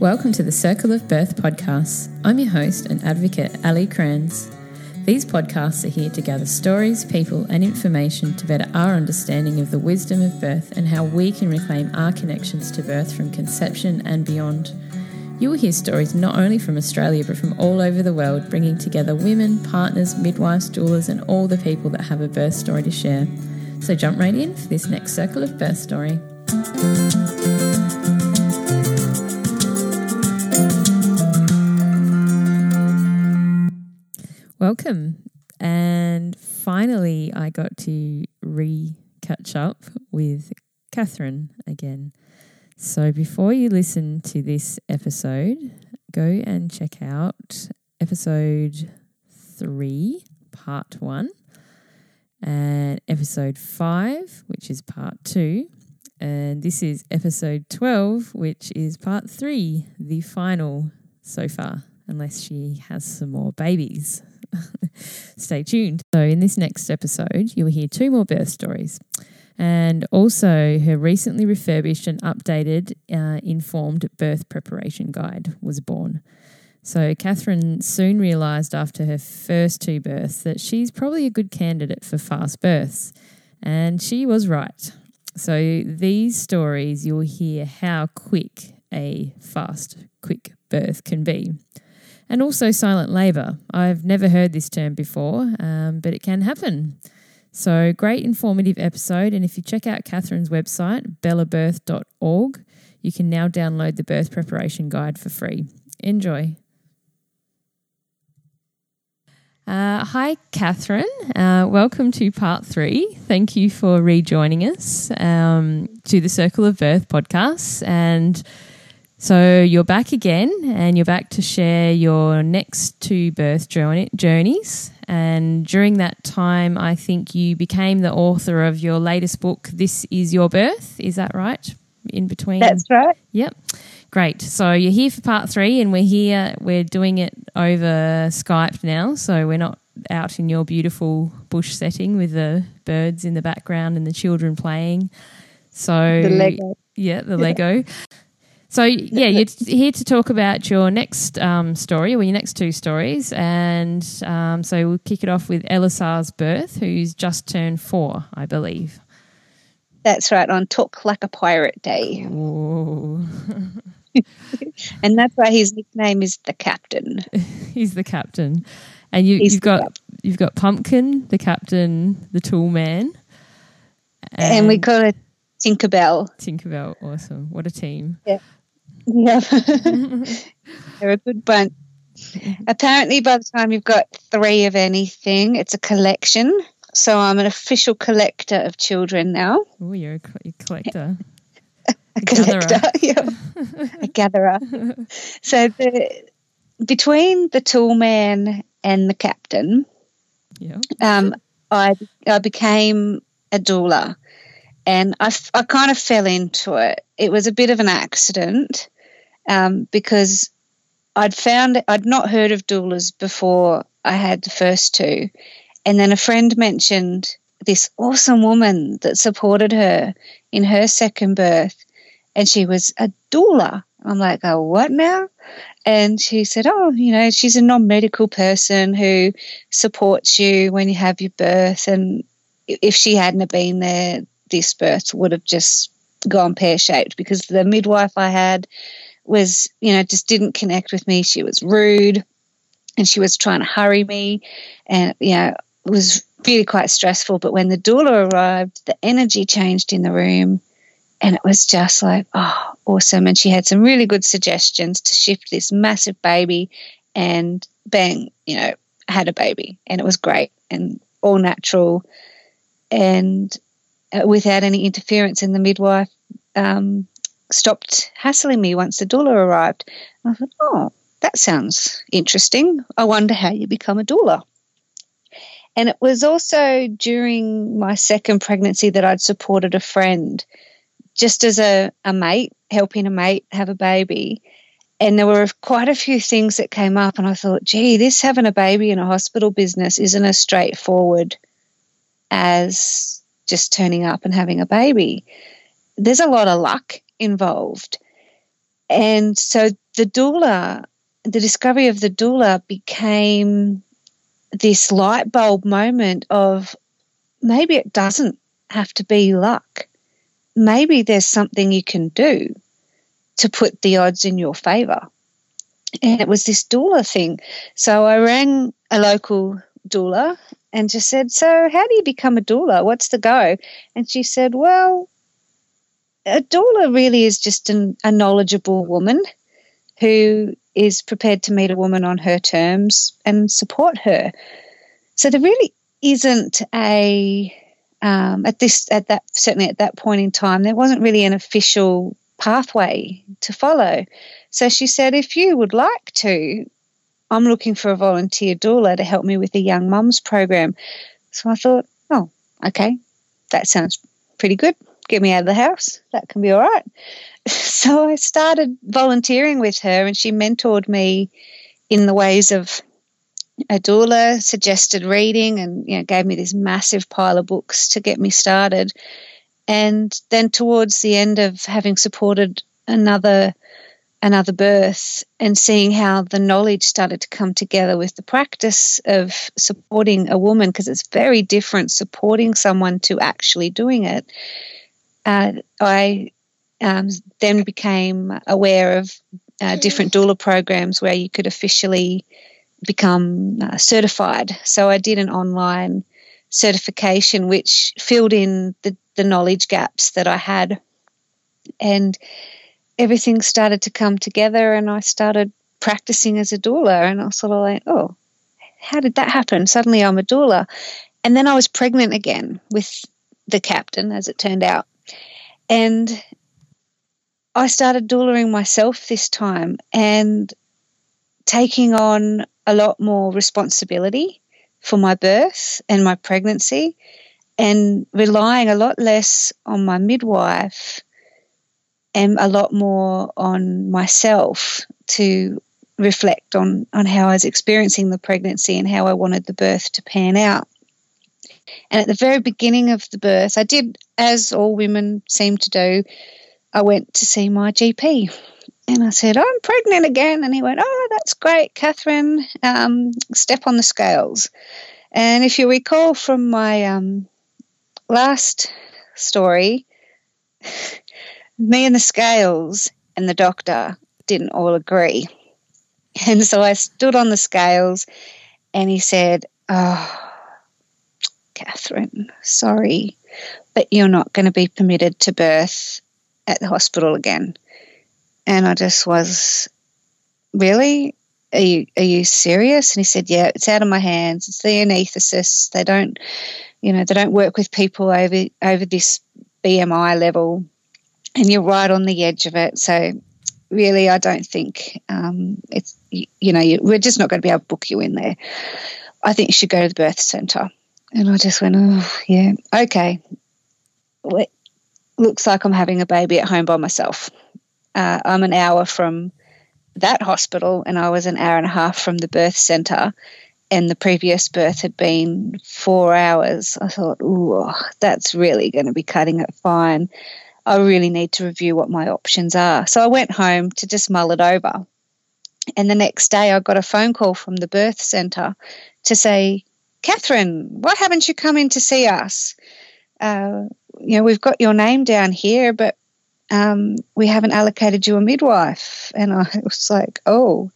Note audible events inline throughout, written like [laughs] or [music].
Welcome to the Circle of Birth podcast. I'm your host and advocate, Ali Kranz. These podcasts are here to gather stories, people, and information to better our understanding of the wisdom of birth and how we can reclaim our connections to birth from conception and beyond. You will hear stories not only from Australia but from all over the world, bringing together women, partners, midwives, doulas, and all the people that have a birth story to share. So jump right in for this next Circle of Birth story. And finally, I got to re catch up with Catherine again. So before you listen to this episode, go and check out episode three, part one, and episode five, which is part two. And this is episode 12, which is part three, the final so far, unless she has some more babies. [laughs] Stay tuned. So, in this next episode, you'll hear two more birth stories. And also, her recently refurbished and updated uh, informed birth preparation guide was born. So, Catherine soon realised after her first two births that she's probably a good candidate for fast births. And she was right. So, these stories, you'll hear how quick a fast, quick birth can be and also silent labour. I've never heard this term before, um, but it can happen. So, great informative episode. And if you check out Catherine's website, bellabirth.org, you can now download the birth preparation guide for free. Enjoy. Uh, hi, Catherine. Uh, welcome to part three. Thank you for rejoining us um, to the Circle of Birth podcast. And so you're back again, and you're back to share your next two birth journeys. And during that time, I think you became the author of your latest book, This Is Your Birth. Is that right? In between? That's right. Yep. Great. So you're here for part three, and we're here, we're doing it over Skype now. So we're not out in your beautiful bush setting with the birds in the background and the children playing. So, the Lego. Yeah, the Lego. So yeah, you're here to talk about your next um, story or your next two stories, and um, so we'll kick it off with Elessar's birth, who's just turned four, I believe. That's right, on Talk Like a Pirate Day. [laughs] and that's why his nickname is the Captain. [laughs] He's the Captain, and you, have got captain. you've got Pumpkin, the Captain, the Tool Man, and, and we call it Tinkerbell. Tinkerbell, awesome! What a team! Yeah. Yeah. [laughs] They're a good bunch. Apparently, by the time you've got three of anything, it's a collection. So I'm an official collector of children now. Oh, you're a, a collector. [laughs] a, a collector, [laughs] yeah. a gatherer. So the between the tool man and the captain, yeah. um, I I became a doula and I, I kind of fell into it. It was a bit of an accident um, because I'd found I'd not heard of doulas before I had the first two, and then a friend mentioned this awesome woman that supported her in her second birth, and she was a doula. I'm like, oh, what now? And she said, oh, you know, she's a non medical person who supports you when you have your birth, and if she hadn't been there, this birth would have just gone pear shaped because the midwife I had was, you know, just didn't connect with me. She was rude and she was trying to hurry me and, you know, it was really quite stressful. But when the doula arrived, the energy changed in the room and it was just like, oh, awesome. And she had some really good suggestions to shift this massive baby and bang, you know, had a baby and it was great and all natural. And uh, without any interference, in the midwife um, stopped hassling me once the doula arrived. I thought, oh, that sounds interesting. I wonder how you become a doula. And it was also during my second pregnancy that I'd supported a friend just as a, a mate, helping a mate have a baby. And there were quite a few things that came up, and I thought, gee, this having a baby in a hospital business isn't as straightforward as just turning up and having a baby. There's a lot of luck involved. And so the doula, the discovery of the doula became this light bulb moment of maybe it doesn't have to be luck. Maybe there's something you can do to put the odds in your favor. And it was this doula thing. So I rang a local doula and just said, So, how do you become a doula? What's the go? And she said, Well, a doula really is just an, a knowledgeable woman who is prepared to meet a woman on her terms and support her. So there really isn't a um, at this at that certainly at that point in time there wasn't really an official pathway to follow. So she said, if you would like to, I'm looking for a volunteer doula to help me with the Young Mums program. So I thought, oh, okay, that sounds pretty good. Get me out of the house. That can be all right. [laughs] So I started volunteering with her, and she mentored me in the ways of a doula, suggested reading, and you know, gave me this massive pile of books to get me started. And then towards the end of having supported another another birth and seeing how the knowledge started to come together with the practice of supporting a woman because it's very different supporting someone to actually doing it uh, i um, then became aware of uh, different doula programs where you could officially become uh, certified so i did an online certification which filled in the, the knowledge gaps that i had and everything started to come together and I started practicing as a doula and I was sort of like, oh, how did that happen? Suddenly I'm a doula. And then I was pregnant again with the captain, as it turned out. And I started doulaing myself this time and taking on a lot more responsibility for my birth and my pregnancy and relying a lot less on my midwife and a lot more on myself to reflect on, on how I was experiencing the pregnancy and how I wanted the birth to pan out. And at the very beginning of the birth, I did, as all women seem to do, I went to see my GP. And I said, I'm pregnant again. And he went, Oh, that's great, Catherine. Um, step on the scales. And if you recall from my um, last story, [laughs] me and the scales and the doctor didn't all agree. And so I stood on the scales and he said, Oh, Catherine, sorry, but you're not going to be permitted to birth at the hospital again. And I just was, Really? Are you, are you serious? And he said, Yeah, it's out of my hands. It's the anaesthetist. They don't, you know, they don't work with people over over this BMI level and you're right on the edge of it. So really, I don't think um, it's you, you know you, we're just not going to be able to book you in there. I think you should go to the birth centre. And I just went, oh yeah, okay. Well, looks like I'm having a baby at home by myself. Uh, I'm an hour from that hospital, and I was an hour and a half from the birth centre. And the previous birth had been four hours. I thought, oh, that's really going to be cutting it fine. I really need to review what my options are. So I went home to just mull it over. And the next day, I got a phone call from the birth centre to say, Catherine, why haven't you come in to see us? Uh, you know, we've got your name down here, but um, we haven't allocated you a midwife. And I [laughs] was like, oh,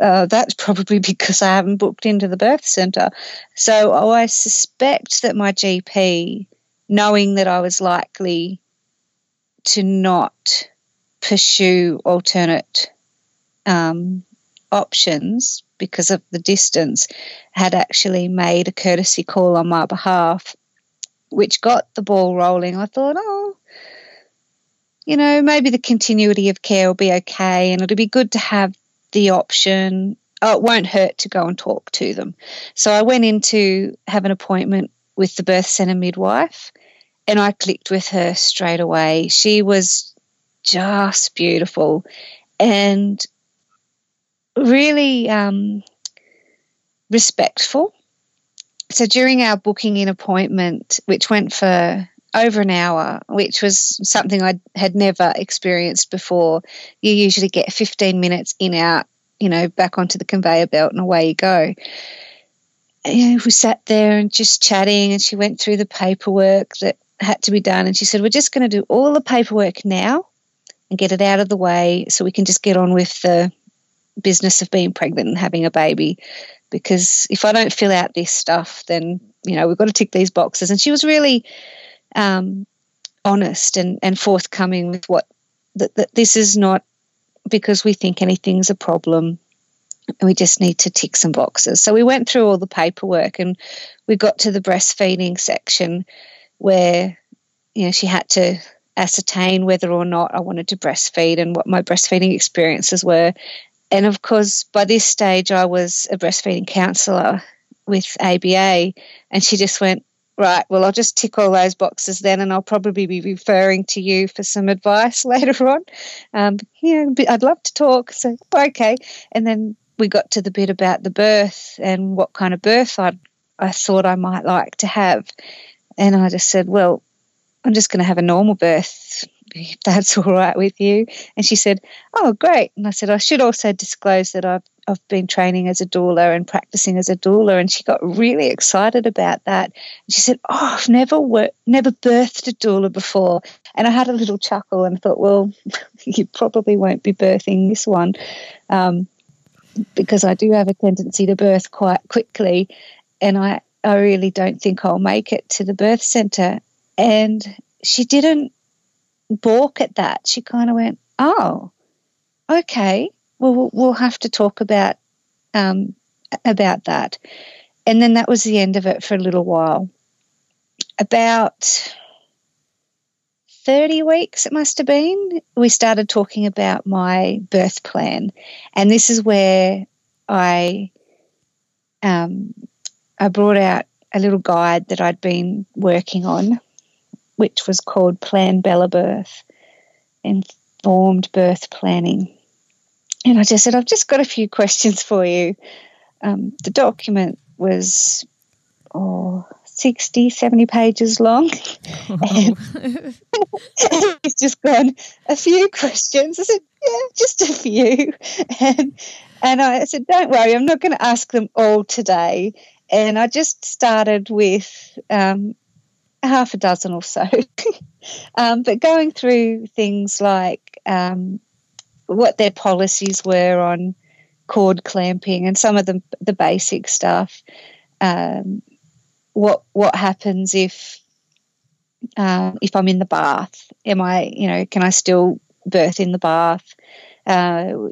uh, that's probably [laughs] because I haven't booked into the birth centre. So oh, I suspect that my GP, knowing that I was likely to not pursue alternate um, options because of the distance had actually made a courtesy call on my behalf, which got the ball rolling. I thought, oh, you know, maybe the continuity of care will be okay and it'll be good to have the option. Oh, it won't hurt to go and talk to them. So I went in to have an appointment with the birth centre midwife and I clicked with her straight away. She was just beautiful and really um, respectful. So during our booking in appointment, which went for over an hour, which was something I had never experienced before. You usually get 15 minutes in, out, you know, back onto the conveyor belt and away you go. You know, we sat there and just chatting, and she went through the paperwork that had to be done. And she said, We're just going to do all the paperwork now and get it out of the way so we can just get on with the business of being pregnant and having a baby. Because if I don't fill out this stuff, then, you know, we've got to tick these boxes. And she was really um, honest and, and forthcoming with what that, that this is not because we think anything's a problem. And we just need to tick some boxes. So we went through all the paperwork and we got to the breastfeeding section where you know she had to ascertain whether or not I wanted to breastfeed and what my breastfeeding experiences were. And of course, by this stage, I was a breastfeeding counsellor with ABA, and she just went, Right, well, I'll just tick all those boxes then, and I'll probably be referring to you for some advice [laughs] later on. Um, yeah, I'd love to talk. So, okay. And then we got to the bit about the birth and what kind of birth I I thought I might like to have. And I just said, Well, I'm just going to have a normal birth if that's [laughs] all right with you. And she said, Oh, great. And I said, I should also disclose that I've, I've been training as a doula and practicing as a doula. And she got really excited about that. And she said, Oh, I've never worked, never birthed a doula before. And I had a little chuckle and thought, Well, [laughs] you probably won't be birthing this one. Um, because I do have a tendency to birth quite quickly. And I, I really don't think I'll make it to the birth centre. And she didn't balk at that. She kind of went, "Oh, okay. Well, we'll have to talk about um, about that." And then that was the end of it for a little while. About 30 weeks, it must have been, we started talking about my birth plan. And this is where I um, I brought out a little guide that I'd been working on, which was called Plan Bella Birth, Informed Birth Planning. And I just said, I've just got a few questions for you. Um, the document was oh, 60, 70 pages long. [laughs] Oh. [laughs] just gone, a few questions. I said, yeah, just a few. [laughs] And, and I said, don't worry, I'm not going to ask them all today and I just started with um, half a dozen or so. [laughs] um, but going through things like um, what their policies were on cord clamping and some of the the basic stuff. Um, what what happens if uh, if I'm in the bath? Am I you know can I still birth in the bath? Uh,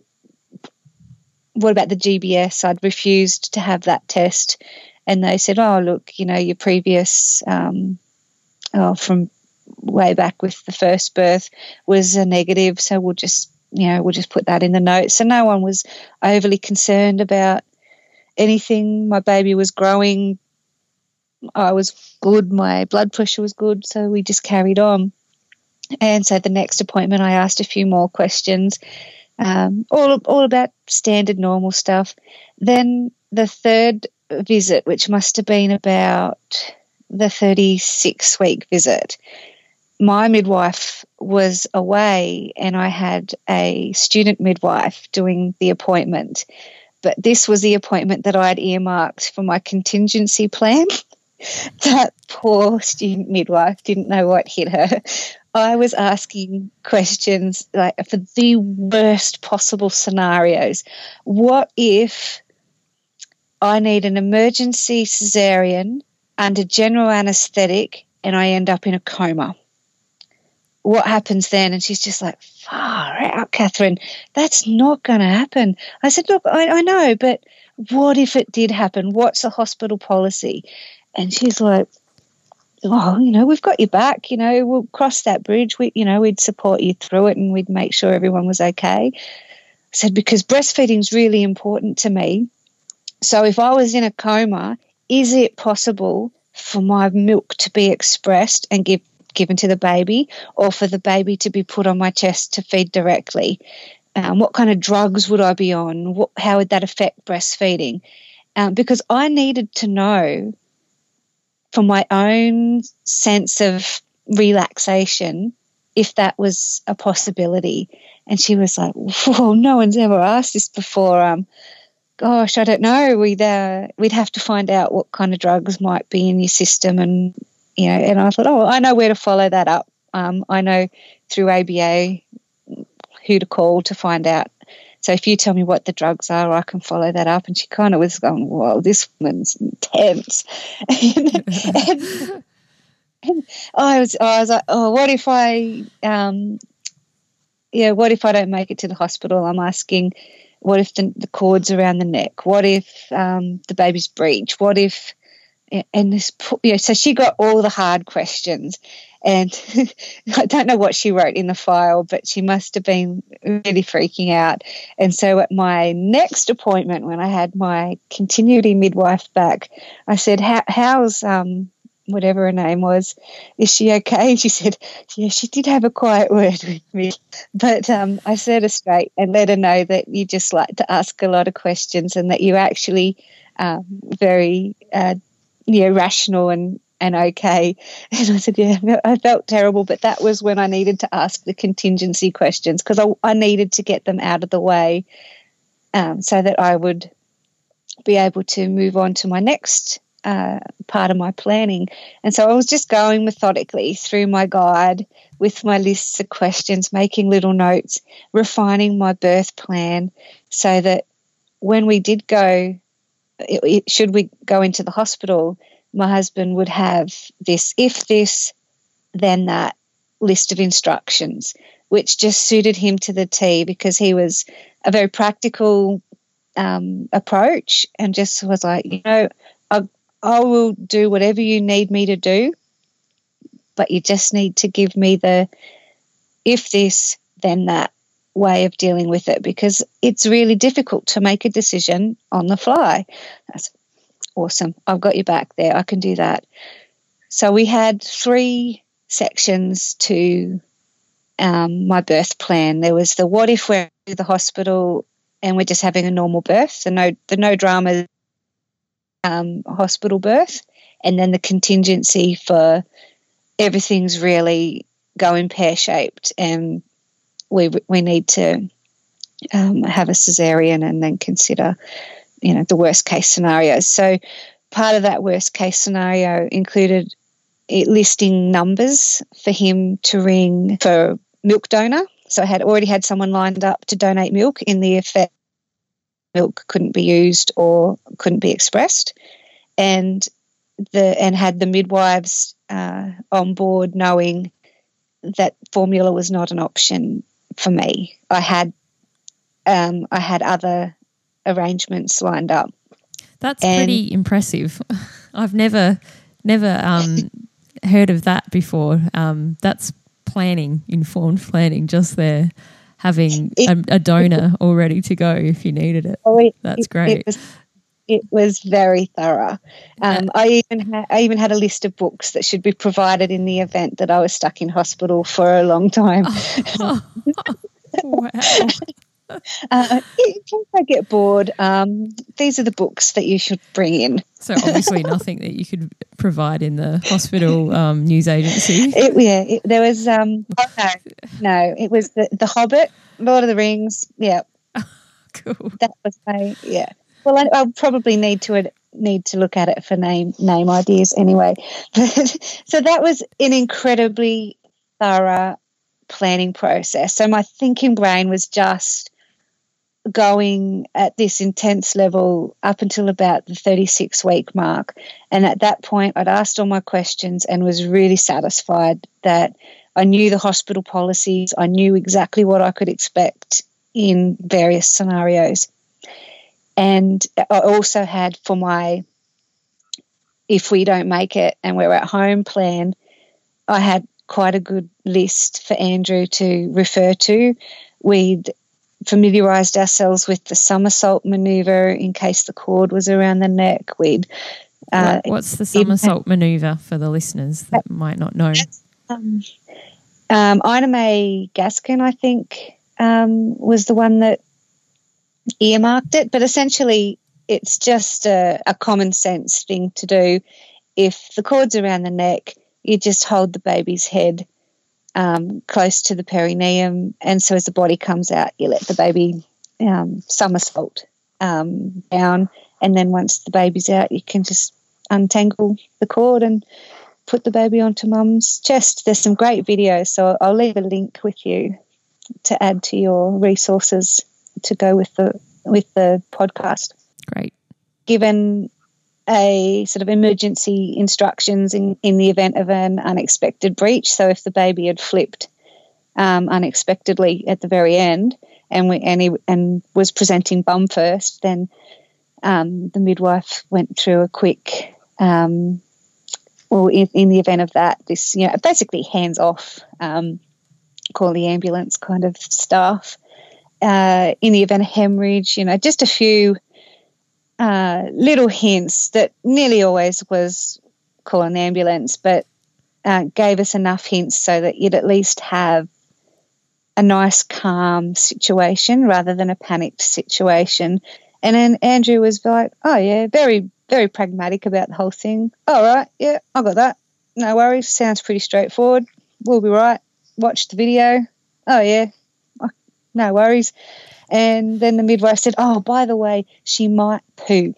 what about the GBS? I'd refused to have that test and they said, "Oh, look, you know, your previous um, oh, from way back with the first birth was a negative, so we'll just you know we'll just put that in the notes." So no one was overly concerned about anything. My baby was growing. I was good. My blood pressure was good, so we just carried on. And so the next appointment, I asked a few more questions, um, all all about standard normal stuff. Then the third visit, which must have been about the 36 week visit, my midwife was away and I had a student midwife doing the appointment. But this was the appointment that I had earmarked for my contingency plan. [laughs] that poor student midwife didn't know what hit her. I was asking questions like for the worst possible scenarios. What if I need an emergency cesarean under general anesthetic and I end up in a coma. What happens then? And she's just like, far out, Catherine. That's not going to happen. I said, look, I, I know, but what if it did happen? What's the hospital policy? And she's like, oh, you know, we've got your back. You know, we'll cross that bridge. We, you know, we'd support you through it and we'd make sure everyone was okay. I said, because breastfeeding is really important to me. So if I was in a coma, is it possible for my milk to be expressed and give, given to the baby, or for the baby to be put on my chest to feed directly? Um, what kind of drugs would I be on? What, how would that affect breastfeeding? Um, because I needed to know from my own sense of relaxation if that was a possibility. And she was like, "Whoa, no one's ever asked this before." Um, gosh, I don't know. We'd uh, we'd have to find out what kind of drugs might be in your system, and you know. And I thought, oh, I know where to follow that up. Um, I know through ABA who to call to find out. So if you tell me what the drugs are, I can follow that up. And she kind of was going, "Whoa, this woman's intense." [laughs] and, and, and I was, I was like, "Oh, what if I, um, yeah, what if I don't make it to the hospital?" I'm asking what if the, the cords around the neck? What if um, the baby's breech? What if and this you know, so she got all the hard questions and [laughs] I don't know what she wrote in the file, but she must have been really freaking out. And so at my next appointment, when I had my continuity midwife back, I said, How, "How's um, whatever her name was, is she okay? She said, yeah, she did have a quiet word with me. But um, I set her straight and let her know that you just like to ask a lot of questions and that you're actually um, very, uh, you know, rational and, and okay. [laughs] And I said, yeah, I felt terrible, but that was when I needed to ask the contingency questions because I, I, needed to get them out of the way um, so that I would be able to move on to my next uh, part of my planning. And so I was just going methodically through my guide with my lists of questions, making little notes, refining my birth plan so that when we did go, it, it, should we go into the hospital, my husband would have this, if this, then that list of instructions, which just suited him to the T because he was a very practical um, approach and just was like, you know, I will do whatever you need me to do, but you just need to give me the if this, then that way of dealing with it because it's really difficult to make a decision on the fly. That's awesome. I've got you back there. I can do that. So we had three sections to um, my birth plan. There was the what if we're at the hospital and we're just having a normal birth, the no the no drama um, hospital birth, and then the contingency for everything's really going pear shaped, and we we need to um, have a cesarean and then consider, you know, the worst case scenarios. So part of that worst case scenario included listing numbers for him to ring for milk donor. So I had already had someone lined up to donate milk in the event milk couldn't be used or couldn't be expressed, and the and had the midwives uh, on board knowing that formula was not an option for me. I had um, I had other arrangements lined up. That's and pretty impressive. [laughs] I've never never um, heard of that before. Um, that's planning, informed planning, just there having it, a, a, donor all ready to go if you needed it. Oh, it That's great. It was, it was very thorough. Um, I even ha- I even had a list of books that should be provided in the event that I was stuck in hospital for a long time. Oh, [laughs] wow. Uh, in case I get bored, um, these are the books that you should bring in. So obviously nothing that you could provide in the hospital um, news agency. It, yeah, it, there was. Um, oh, no, [laughs] no, it was the the Hobbit, Lord of the Rings. Yeah, [laughs] cool. That was my yeah. Well, I, will probably need to need to look at it for name name ideas anyway. [laughs] so that was an incredibly thorough planning process. So my thinking brain was just going at this intense level up until about the 36 week mark. And at that point, I'd asked all my questions and was really satisfied that I knew the hospital policies, I knew exactly what I could expect in various scenarios. And I also had for my if we don't make it and we're at home plan, I had quite a good list for Andrew to refer to. We'd familiarized ourselves with the somersault maneuver in case the cord was around the neck. We'd uh, what's the somersault maneuver for the listeners that might not know? Um, um, Ina May Gaskin, I think, um, was the one that earmarked it, but essentially it's just a, a common sense thing to do. If the cord's around the neck, you just hold the baby's head um, close to the perineum, and so as the body comes out, you let the baby um, somersault um, down, and then once the baby's out, you can just untangle the cord and put the baby onto mum's chest. There's some great videos, so I'll leave a link with you to add to your resources to go with the with the podcast. Great. Given a sort of emergency instructions in, in the event of an unexpected breech. So if the baby had flipped um, unexpectedly at the very end and we and, he, and was presenting bum first, then um, the midwife went through a quick. Um, well, in, in, the event of that, this you know basically hands off, um, call the ambulance kind of stuff. Uh, in the event of hemorrhage, you know, just a few uh, little hints that nearly always was call an ambulance, but uh, gave us enough hints so that you'd at least have a nice, calm situation rather than a panicked situation. And then Andrew was like, oh, yeah, very, very pragmatic about the whole thing. All right, yeah, I got that. No worries. Sounds pretty straightforward. We'll be right. Watch the video. Oh, yeah, no worries. And then the midwife said, Oh, by the way, she might poo.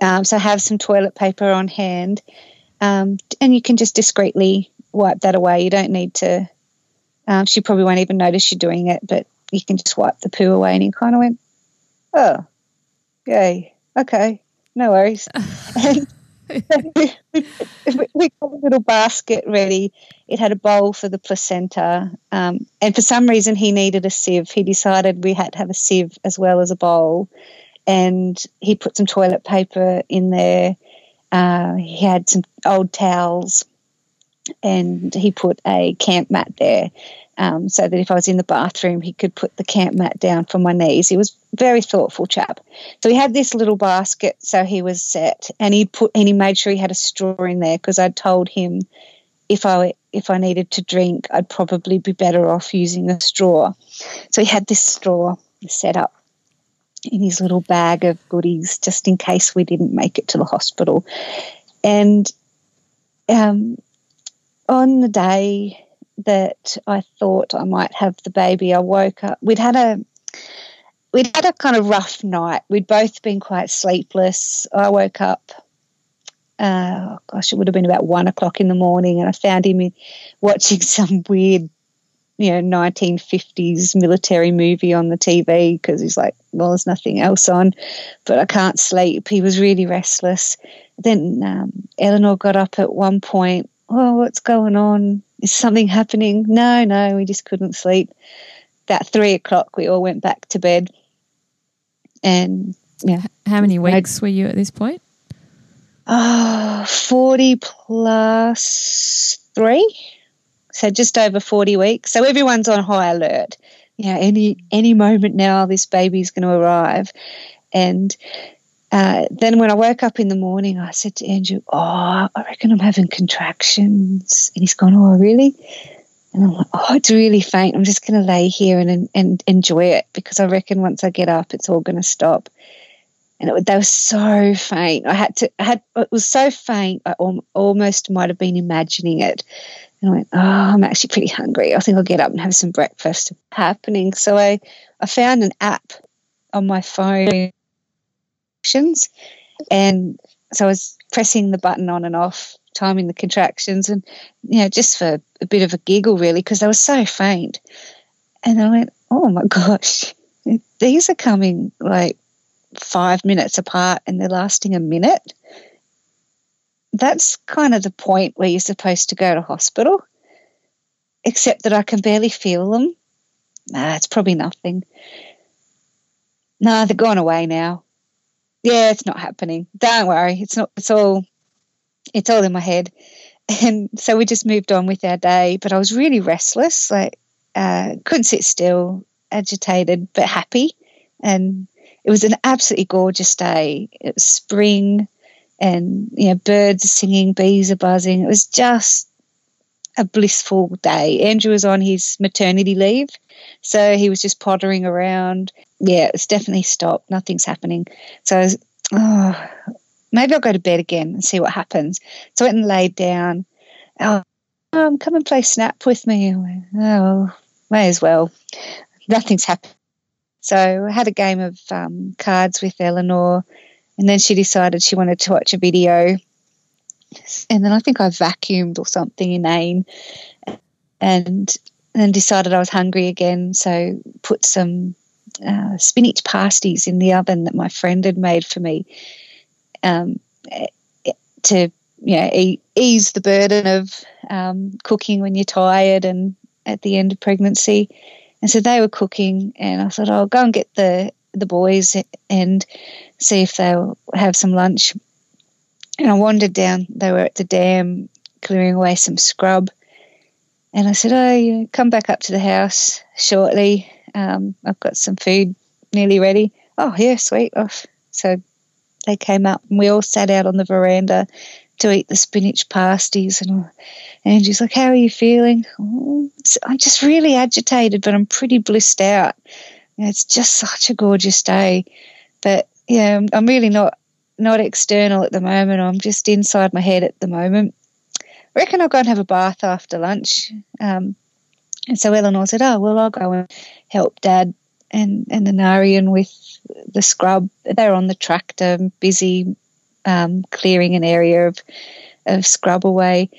Um, so have some toilet paper on hand. Um, and you can just discreetly wipe that away. You don't need to, um, she probably won't even notice you're doing it, but you can just wipe the poo away. And he kind of went, Oh, yay. Okay, no worries. [laughs] we got a little basket ready. It had a bowl for the placenta, um, and for some reason he needed a sieve. He decided we had to have a sieve as well as a bowl, and he put some toilet paper in there. Uh, he had some old towels, and he put a camp mat there um, so that if I was in the bathroom, he could put the camp mat down for my knees. He was very thoughtful chap. So he had this little basket, so he was set, and he put and he made sure he had a straw in there because I'd told him if I if I needed to drink, I'd probably be better off using a straw. So he had this straw set up in his little bag of goodies just in case we didn't make it to the hospital. And um, on the day that I thought I might have the baby, I woke up. We'd had a we'd had a kind of rough night. We'd both been quite sleepless. I woke up. Uh, gosh, it would have been about one o'clock in the morning, and I found him watching [laughs] some weird, you know, 1950s military movie on the TV because he's like, well, there's nothing else on, but I can't sleep. He was really restless. Then um, Eleanor got up at one point. Oh, what's going on? Is something happening? No, no, we just couldn't sleep. About three o'clock, we all went back to bed. And yeah. How many weeks were you at this point? Oh, 40 plus three. So just over 40 weeks. So everyone's on high alert. You know, any any moment now this baby's going to arrive. And uh, then when I woke up in the morning, I said to Andrew, "Oh, I reckon I'm having contractions." And he's gone, "Oh, really?" And I'm like, "Oh, it's really faint. I'm just going to lay here and and enjoy it because I reckon once I get up, it's all going to stop." And it, they were so faint. I had to. I had. It was so faint. I almost might have been imagining it. And I went, "Oh, I'm actually pretty hungry. I think I'll get up and have some breakfast." Happening. So I, I found an app on my phone contractions. And so I was pressing the button on and off, timing the contractions, and, you know, just for a bit of a giggle, really, because they were so faint. And I went, oh my [laughs] gosh, these are coming like five minutes apart and they're lasting a minute. That's kind of the point where you're supposed to go to hospital, except that I can barely feel them. Nah, it's probably nothing. Nah, they're gone away now yeah, it's not happening. Don't worry. It's not, it's all, it's all in my head. [laughs] And so we just moved on with our day. But I was really restless, like, uh, couldn't sit still, agitated, but happy. And it was an absolutely gorgeous day. It was spring and, you know, birds are singing, bees are buzzing. It was just a blissful day. Andrew was on his maternity leave. So he was just pottering around. Yeah, it's definitely stopped. Nothing's happening. So I was, oh, maybe I'll go to bed again and see what happens. So I went and laid down. oh, um, come and play Snap with me. Oh, may as well. Nothing's happened. So I had a game of um, cards with Eleanor, and then she decided she wanted to watch a video. And then I think I vacuumed or something inane, and then decided I was hungry again. So put some uh, spinach pasties in the oven that my friend had made for me um, to you know, e- ease the burden of um, cooking when you're tired and at the end of pregnancy. And so they were cooking, and I thought, I'll go and get the the boys and see if they'll have some lunch. And I wandered down. They were at the dam clearing away some scrub. And I said, Oh, come back up to the house shortly. Um, I've got some food nearly ready. Oh, yeah, sweet. Oh. So they came up and we all sat out on the veranda to eat the spinach pasties. And Angie's like, How are you feeling? Oh, I'm just really agitated, but I'm pretty blissed out. it's just such a gorgeous day. But yeah, I'm really not not external at the moment. I'm just inside my head at the moment. I reckon I'll go and have a bath after lunch. Um, and so Eleanor said, Oh, well, I'll go and help Dad and, and the Narian with the scrub. They're on the tractor, busy um, clearing an area of, of scrub away.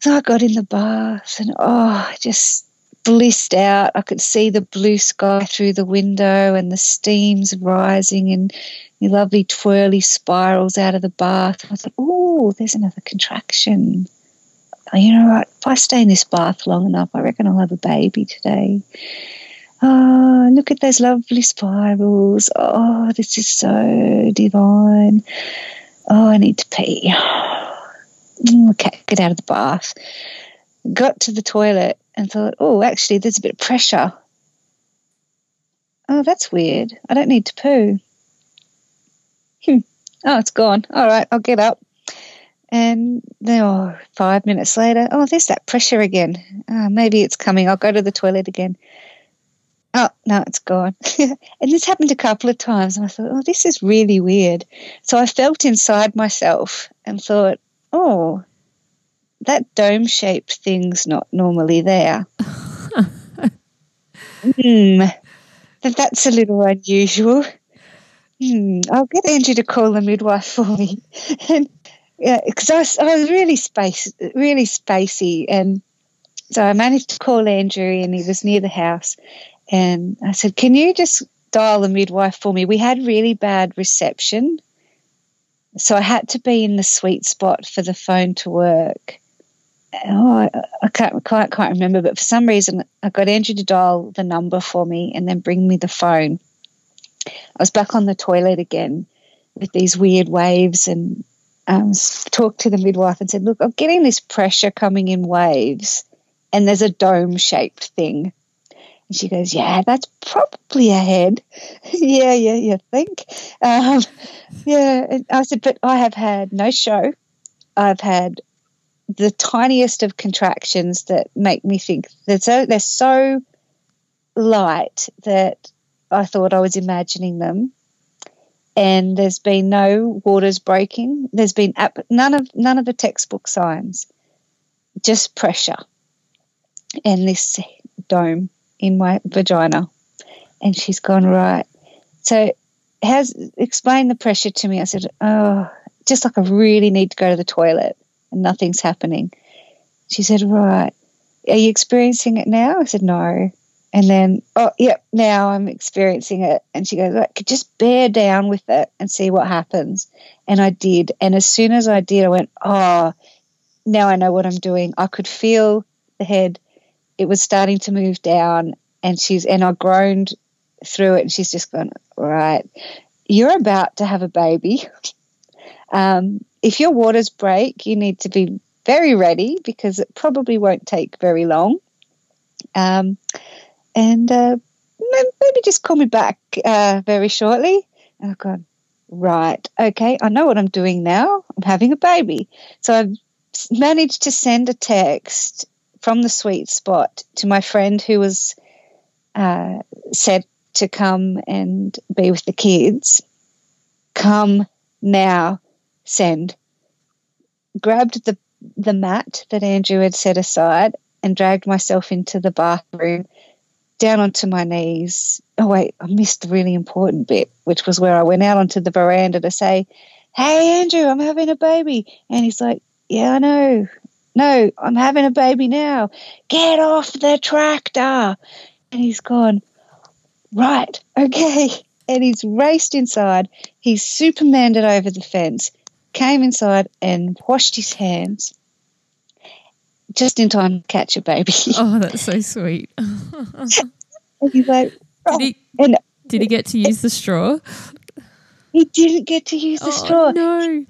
So I got in the bath and oh, just blissed out. I could see the blue sky through the window and the steams rising and the lovely twirly spirals out of the bath. I thought, oh, there's another contraction. You know what? If I stay in this bath long enough, I reckon I'll have a baby today. Oh, look at those lovely spirals. Oh, this is so divine. Oh, I need to pee. [sighs] Okay, get out of the bath. Got to the toilet and thought, oh, actually, there's a bit of pressure. Oh, that's weird. I don't need to poo. Hmm. Oh, it's gone. All right, I'll get up. And then, oh, five minutes later, oh, there's that pressure again. Oh, maybe it's coming. I'll go to the toilet again. Oh, no, it's gone. [laughs] and this happened a couple of times. And I thought, oh, this is really weird. So I felt inside myself and thought, oh, that dome shaped thing's not normally there. [laughs] Hmm, that's a little unusual. Hmm, I'll get Andrew to call the midwife for me. [laughs] and yeah, because I, I was really space, really spacey, and so I managed to call Andrew, and he was near the house, and I said, Can you just dial the midwife for me? We had really bad reception. So I had to be in the sweet spot for the phone to work. Oh, I, I can't quite quite remember, but for some reason I got Andrew to dial the number for me and then bring me the phone. I was back on the toilet again with these weird waves and um, talked to the midwife and said, Look, I'm getting this pressure coming in waves, and there's a dome shaped thing. And she goes, Yeah, that's probably a head. [laughs] yeah, yeah, you think? Um, [laughs] yeah. And I said, But I have had no show. I've had the tiniest of contractions that make me think they're so, they're so light that I thought I was imagining them. And there's been no waters breaking. There's been none of none of the textbook signs, just pressure, and this dome in my vagina. And she's gone, right. So has explained the pressure to me. I said, oh, just like I really need to go to the toilet and nothing's happening. She said, right. Are you experiencing it now? I said, no. And then, oh, yep, now I'm experiencing it. And she goes, right, just bear down with it and see what happens. And I did. And as soon as I did, I went, oh, now I know what I'm doing. I could feel the head it was starting to move down and she's and I groaned through it and she's just gone, right, you're about to have a baby. [laughs] Um, if your waters break, you need to be very ready because it probably won't take very long. Um, and uh, maybe just call me back uh, very shortly. I've gone, right, okay, I know what I'm doing now. I'm having a baby. So I've managed to send a text from the sweet spot to my friend who was uh, said to come and be with the kids. Come now, send. Grabbed the the mat that Andrew had set aside and dragged myself into the bathroom, down onto my knees. Oh, wait, I missed the really important bit, which was where I went out onto the veranda to say, Hey, Andrew, I'm having a baby. And he's like, Yeah, I know. No, I'm having a baby now. Get off the tractor. And he's gone, Right, okay. [laughs] And he's raced inside. He's supermaned it over the fence, came inside and washed his hands just in time to catch a baby. [laughs] Oh, that's so sweet. [laughs] and he's like, oh. did, he, oh, and did he get to use the straw? He didn't get to use the oh, straw. No.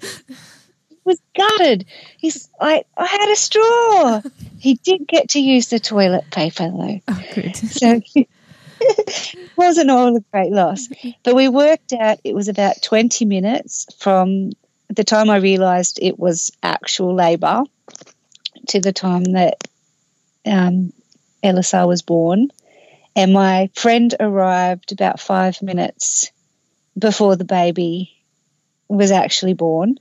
He was gutted. He's like, I had a straw. he did get to use the toilet paper though. Oh, good. [laughs] So it wasn't all a great loss. But we worked out it was about 20 minutes from the time I realised it was actual labour to the time that um, was born. And my friend arrived about five minutes before the baby was actually born.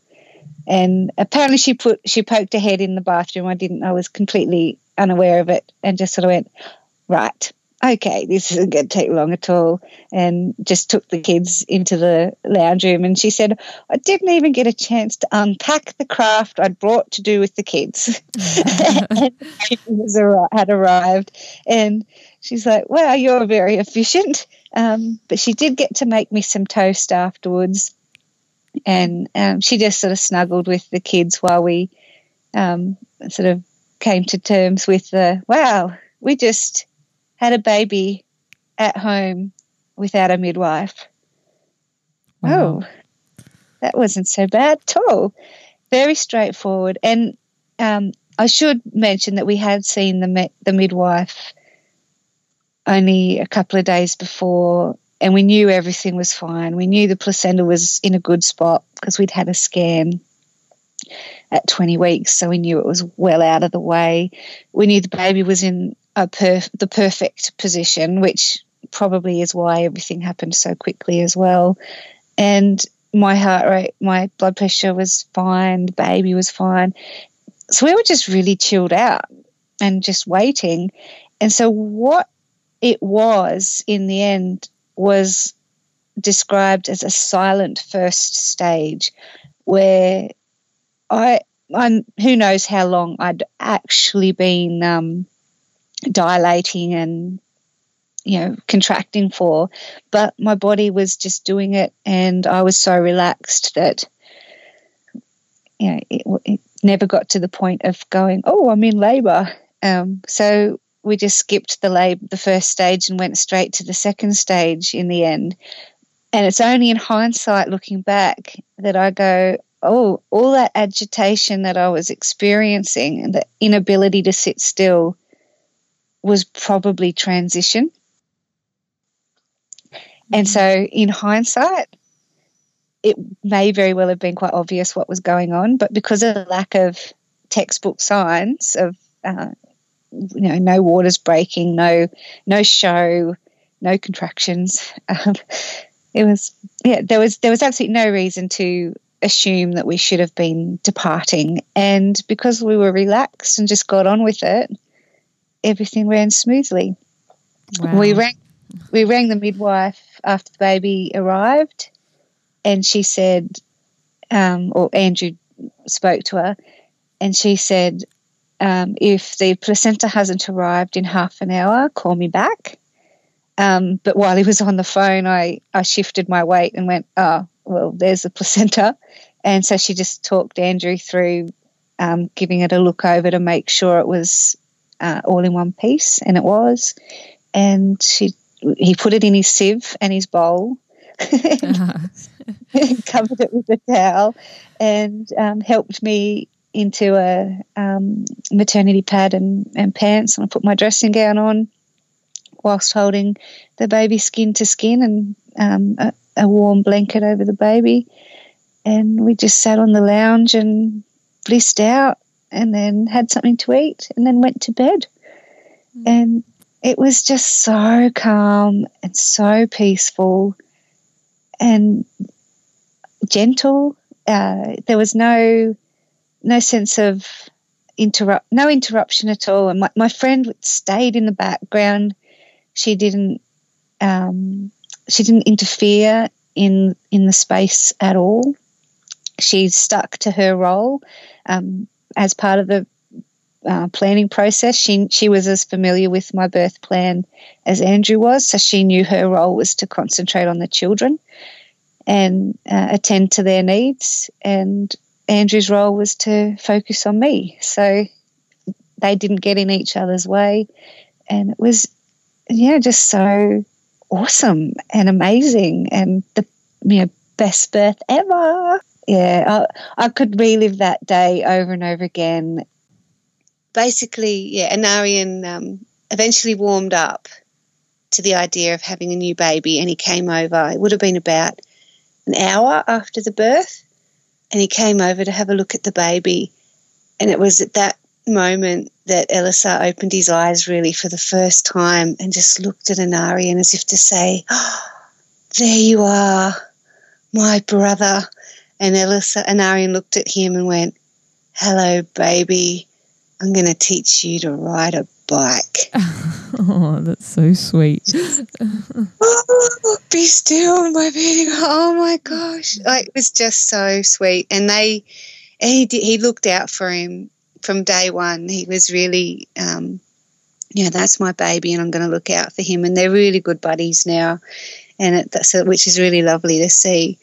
And apparently she put she poked her head in the bathroom. I didn't I was completely unaware of it and just sort of went, Right, okay, this isn't going to take long at all. And just took the kids into the lounge room. And she said, I didn't even get a chance to unpack the craft I'd brought to do with the kids. [laughs] [laughs] and had arrived. And she's like, Wow, you're very efficient. Um, but she did get to make me some toast afterwards. And um, she just sort of snuggled with the kids while we um, sort of came to terms with the wow, we just had a baby at home without a midwife. Wow. Oh, that wasn't so bad at all. Very straightforward. And um, I should mention that we had seen the the midwife only a couple of days before, and we knew everything was fine. We knew the placenta was in a good spot because we'd had a scan at 20 weeks, so we knew it was well out of the way. We knew the baby was in a perf- the perfect position, which probably is why everything happened so quickly as well. And my heart rate, my blood pressure was fine, the baby was fine. So we were just really chilled out and just waiting. And so what it was in the end was described as a silent first stage where I I'm who knows how long I'd actually been um, dilating and you know contracting for but my body was just doing it and i was so relaxed that you know it, it never got to the point of going oh i'm in labor. Um, so we just skipped the lab the first stage and went straight to the second stage in the end. And it's only in hindsight looking back that i go oh all that agitation that i was experiencing and the inability to sit still was probably transition. And so, in hindsight, it may very well have been quite obvious what was going on, but because of the lack of textbook signs of, uh, you know, no waters breaking, no no show, no contractions, um, [laughs] it was yeah, there was there was absolutely no reason to assume that we should have been departing, and because we were relaxed and just got on with it, everything ran smoothly. Wow. We rang we rang the midwife after the baby arrived, and she said, um, or Andrew spoke to her, and she said, um, if the placenta hasn't arrived in half an hour, call me back. Um, but while he was on the phone, I, I shifted my weight and went, oh, well, there's the placenta. And so she just talked Andrew through um, giving it a look over to make sure it was uh, all in one piece, and it was. And she, he put it in his sieve and his bowl, [laughs] uh-huh. covered it with a towel, and um, helped me into a um, maternity pad and, and pants. And I put my dressing gown on whilst holding the baby skin to skin and um, a, a warm blanket over the baby. And we just sat on the lounge and blissed out and then had something to eat and then went to bed. Mm. And it was just so calm and so peaceful and gentle. Uh, there was no no sense of interrupt, no interruption at all. And my, my friend stayed in the background. She didn't, um, she didn't interfere in in the space at all. She stuck to her role um, as part of the uh, planning process. She she was as familiar with my birth plan as Andrew was, so she knew her role was to concentrate on the children and uh, attend to their needs, and Andrew's role was to focus on me. So they didn't get in each other's way, and it was yeah just so awesome and amazing and the you know best birth ever. Yeah, I, I could relive that day over and over again. Basically, yeah, Anarion um, eventually warmed up to the idea of having a new baby, and he came over. It would have been about an hour after the birth, and he came over to have a look at the baby. And it was at that moment that Elessar opened his eyes really for the first time and just looked at Anarion as if to say, oh, There you are, my brother. And Elessar, Anarion looked at him and went, Hello, baby. I'm going to teach you to ride a bike. [laughs] oh, that's so sweet. oh, be still, my baby. Oh my gosh. Like, it was just so sweet. And they, he, did, he looked out for him from day one, he was really, um, yeah, that's my baby, and I'm going to look out for him. And they're really good buddies now, and it, that's which is really lovely to see.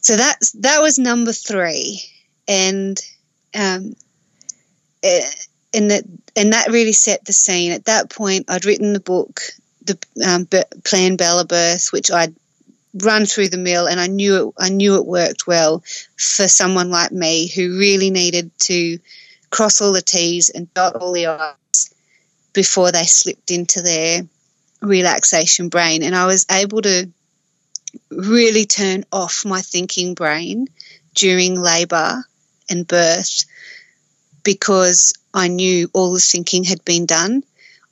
So that's that was number three, and um, eh, and that and that really set the scene. At that point, I'd written the book, the um, Plan Bella Birth, which I'd run through the mill, and I knew it. I knew it worked well for someone like me who really needed to cross all the T's and dot all the I's before they slipped into their relaxation brain. And I was able to really turn off my thinking brain during labour and birth because I knew all the thinking had been done.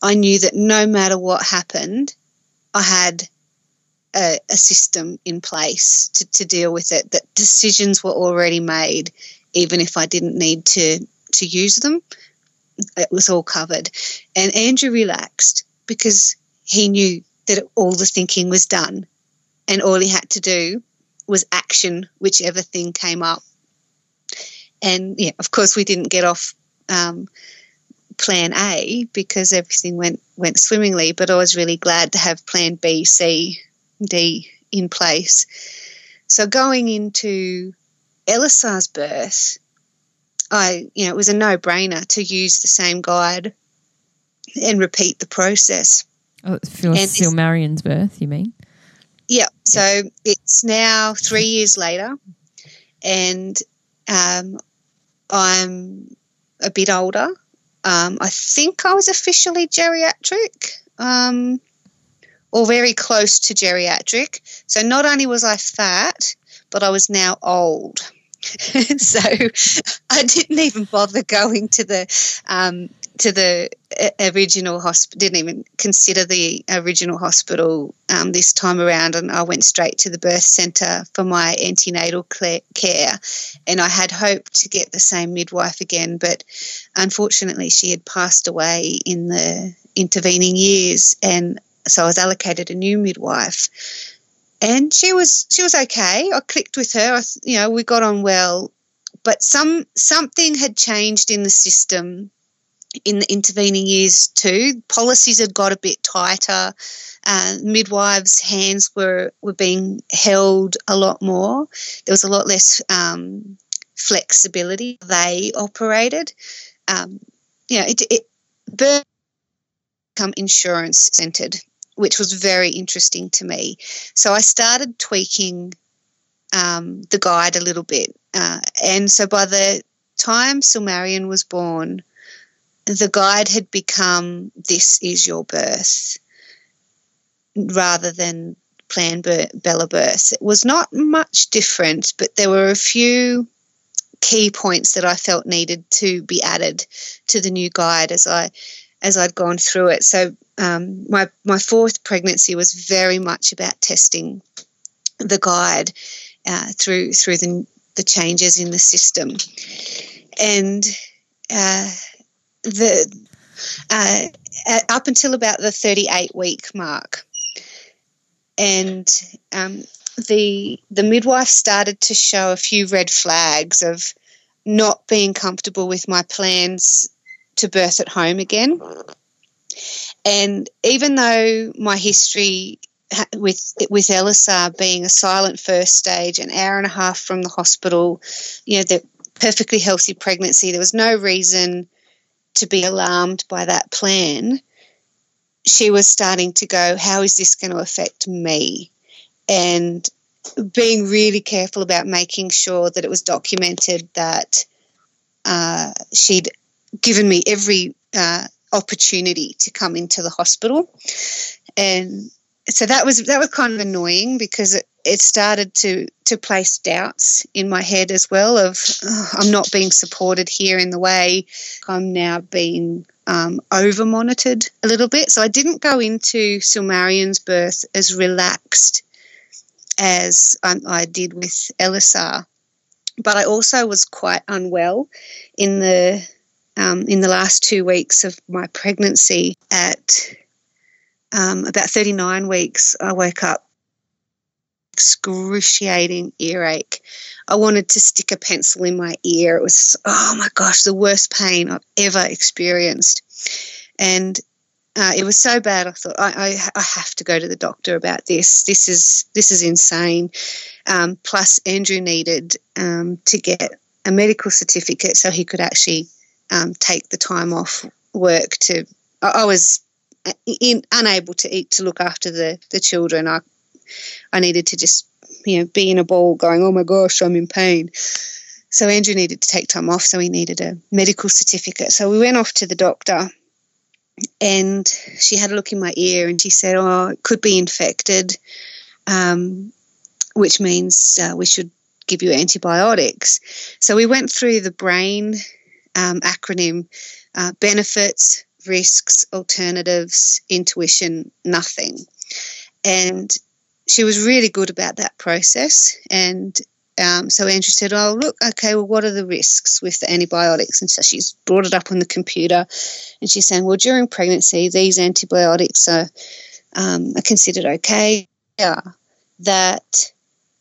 I knew that no matter what happened, I had a, a system in place to, to deal with it, that decisions were already made, even if I didn't need to to use them. It was all covered. And Andrew relaxed because he knew that all the thinking was done and all he had to do was action whichever thing came up. And yeah, of course, we didn't get off um, plan A because everything went went swimmingly. But I was really glad to have plan B, C, D in place. So going into Elessar's birth, I, you know, it was a no brainer to use the same guide and repeat the process. Oh, for Silmarien's birth, you mean? Yeah. So yeah. it's now three years later, and um, I'm a bit older. Um, I think I was officially geriatric, um, or very close to geriatric. So not only was I fat, but I was now old. [laughs] so [laughs] I didn't even bother going to the um, to the original hospital. Didn't even consider the original hospital um, this time around, and I went straight to the birth centre for my antenatal care. And I had hoped to get the same midwife again, but unfortunately, she had passed away in the intervening years, and so I was allocated a new midwife and she was she was okay. I clicked with her. I, you know, we got on well, but some something had changed in the system in the intervening years too. Policies had got a bit tighter. Uh, midwives' hands were were being held a lot more. There was a lot less um, flexibility. They operated. Um, you it, it become insurance centered which was very interesting to me. So I started tweaking um, the guide a little bit. Uh, and so by the time Silmarien was born, the guide had become This is Your Birth rather than Plan Bella Birth. It was not much different, but there were a few key points that I felt needed to be added to the new guide as I as I'd gone through it. So um, my my fourth pregnancy was very much about testing the guide uh, through through the the changes in the system, and uh, the uh, up until about the 38 week mark. And um, the the midwife started to show a few red flags of not being comfortable with my plans to birth at home again. And even though my history with with Elessar being a silent first stage, an hour and a half from the hospital, you know, the perfectly healthy pregnancy, there was no reason to be alarmed by that plan. She was starting to go, how is this going to affect me? And being really careful about making sure that it was documented that uh, she'd given me every uh, opportunity to come into the hospital, and so that was that was kind of annoying because it, it started to to place doubts in my head as well of oh, I'm not being supported here in the way I'm now being um, over monitored a little bit. So I didn't go into Silmarien's birth as relaxed as I did with Elessar, but I also was quite unwell in the um, in the last two weeks of my pregnancy. At um, about 39 weeks, I woke up excruciating earache. I wanted to stick a pencil in my ear. It was, oh my gosh, the worst pain I've ever experienced. And uh, it was so bad. I thought I, I, I, have to go to the doctor about this. This is this is insane. Um, plus, Andrew needed um, to get a medical certificate so he could actually um, take the time off work. To I, I was uh, in, unable to eat to look after the the children. I I needed to just you know be in a ball, going, oh my gosh, I'm in pain. So Andrew needed to take time off, so he needed a medical certificate. So we went off to the doctor and she had a look in my ear and she said, "Oh, it could be infected, um, which means uh, we should give you antibiotics." So we went through the brain um, acronym: uh, benefits, risks, alternatives, intuition, nothing, and she was really good about that process and um, so Andrew said, "Oh, look, okay. Well, what are the risks with the antibiotics?" And so she's brought it up on the computer, and she's saying, "Well, during pregnancy, these antibiotics are, um, are considered okay. Yeah, that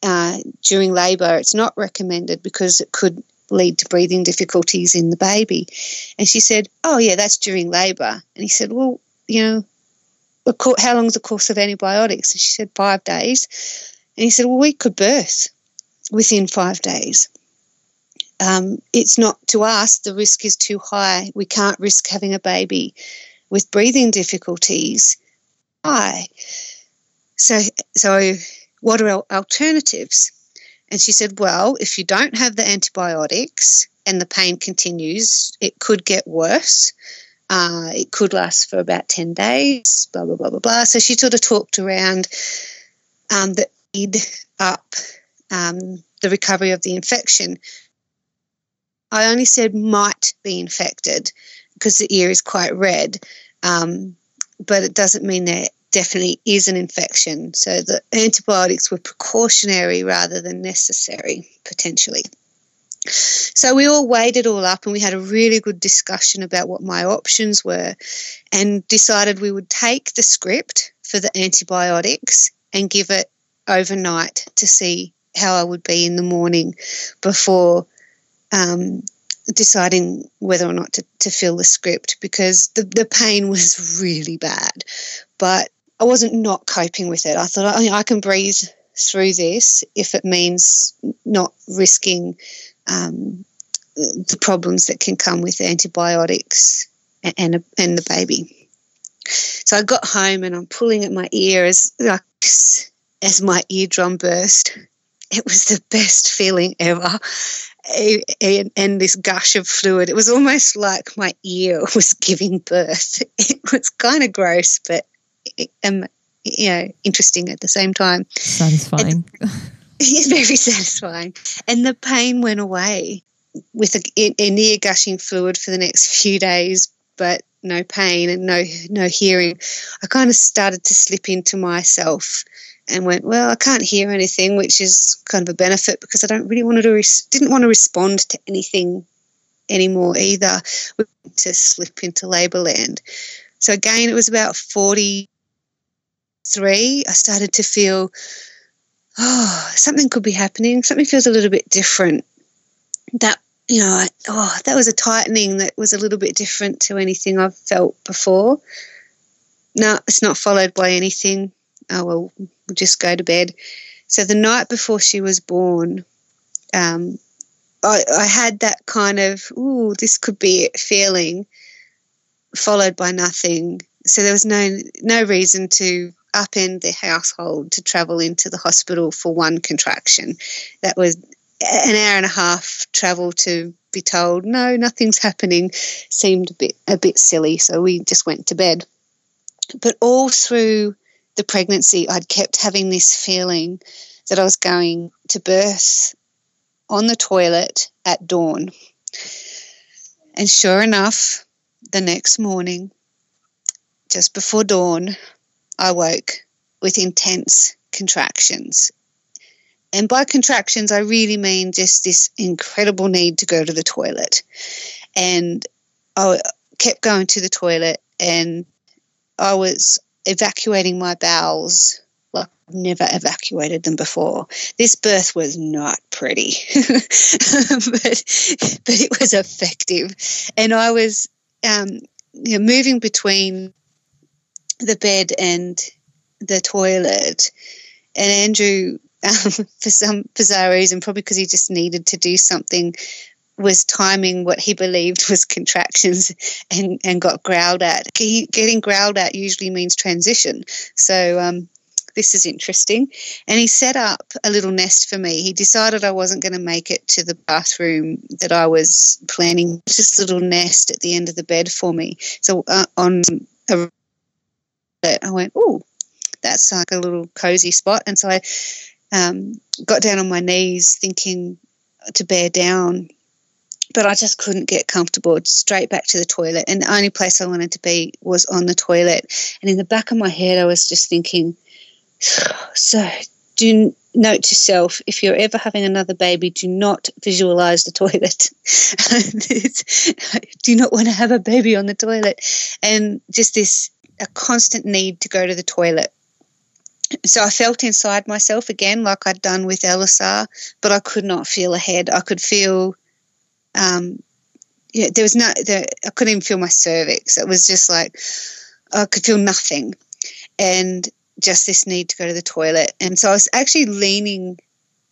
uh, during labour, it's not recommended because it could lead to breathing difficulties in the baby." And she said, "Oh, yeah, that's during labour." And he said, "Well, you know." How long's the course of antibiotics? And she said, five days. And he said, Well, we could birth within five days. Um, it's not to us, the risk is too high. We can't risk having a baby with breathing difficulties. Why? So, so what are our alternatives? And she said, well, if you don't have the antibiotics and the pain continues, it could get worse. Uh, it could last for about 10 days, blah, blah, blah, blah, blah. So she sort of talked around um, the lead up um, the recovery of the infection. I only said might be infected because the ear is quite red, um, but it doesn't mean there definitely is an infection. So the antibiotics were precautionary rather than necessary, potentially. So we all weighed it all up and we had a really good discussion about what my options were and decided we would take the script for the antibiotics and give it overnight to see how I would be in the morning before um, deciding whether or not to, to fill the script because the, the pain [laughs] was really bad. But I wasn't not coping with it. I thought I, I can breathe through this if it means not risking um, the problems that can come with antibiotics and, and, and the baby. So I got home and I'm pulling at my ear as like as my eardrum burst it was the best feeling ever. And, and, this gush of fluid, it was almost like my ear [laughs] was giving birth. It was kind of gross, but um, you know, interesting at the same time. Satisfying. [laughs] [laughs] very satisfying. And the pain went away with a, a near gushing fluid for the next few days, but no pain and no no hearing. I kind of started to slip into myself and went, well, I can't hear anything, which is kind of a benefit because I don't really want to res- didn't want to respond to anything anymore either. To slip into labour land. So again, it was about 43. I started to feel, oh, [sighs] something could be happening. Something feels a little bit different. That, you know, I, oh, that was a tightening that was a little bit different to anything I've felt before. No, it's not followed by anything. Oh, well, we'll just go to bed. So the night before she was born, um, I, I had that kind of, ooh, this could be it feeling, followed by nothing. So there was no no reason to upend the household to travel into the hospital for one contraction. That was an hour and a half travel to be told no, nothing's happening seemed a bit a bit silly. So we just went to bed. But all through the pregnancy, I'd kept having this feeling that I was going to birth on the toilet at dawn. And sure enough, the next morning, just before dawn, I woke with intense contractions. And by contractions, I really mean just this incredible need to go to the toilet. And I kept going to the toilet and I was evacuating my bowels like I've never evacuated them before. This birth was not pretty, [laughs] but but it was effective, and I was um, you know, moving between the bed and the toilet, and Andrew. Um, [laughs] for some bizarre reason, probably because he just needed to do something, was timing what he believed was [laughs] contractions and, and got growled at. He, getting growled at usually means transition. So um, this is interesting. And he set up a little nest for me. He decided I wasn't going to make it to the bathroom that I was planning, just a little nest at the end of the bed for me. So uh, on a, I went, oh, that's like a little cozy spot. And so I um, got down on my knees thinking to bear down but I just couldn't get comfortable. Straight back to the toilet, and the only place I wanted to be was on the toilet. And in the back of my head, I was just thinking, [sighs] so do note to self if you're ever having another baby, do not visualize the toilet. [laughs] [laughs] do not want to have a baby on the toilet. And just this a constant need to go to the toilet. So I felt inside myself again, like I'd done with Elessar, but I could not feel ahead. I could feel, um, yeah, there was no, there, I couldn't even feel my cervix. It was just like I could feel nothing. And just this need to go to the toilet. And so I was actually leaning,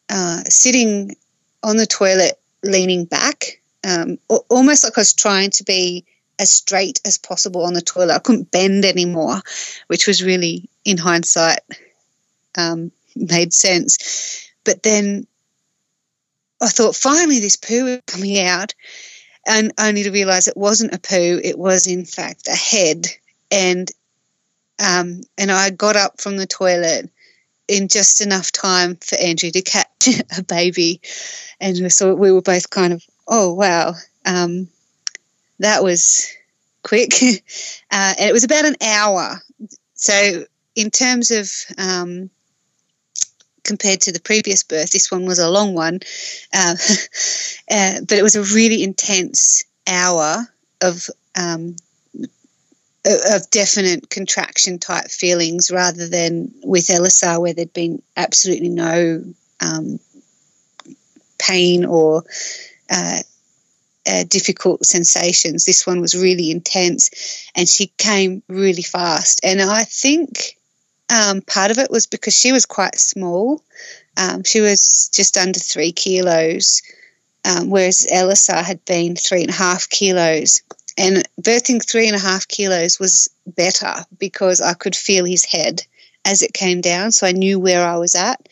uh, sitting on the toilet, leaning back, um, almost like I was trying to be as straight as possible on the toilet. I couldn't bend anymore, which was really, in hindsight, um, made sense. But then I thought, finally, this poo is coming out, and only to realize it wasn't a poo, it was, in fact, a head. And um, and I got up from the toilet in just enough time for Andrew to catch [laughs] a baby. And so we were both kind of, oh, wow, um, that was quick. [laughs] uh, and it was about an hour. So, in terms of um, compared to the previous birth, this one was a long one, uh, [laughs] uh, but it was a really intense hour of um, of definite contraction type feelings rather than with Elessar where there'd been absolutely no um, pain or uh, difficult sensations. This one was really intense and she came really fast. And I think um, part of it was because she was quite small. Um, she was just under three kilos, um, whereas Elessar had been three and a half kilos. And birthing three and a half kilos was better because I could feel his head as it came down, so I knew where I was at.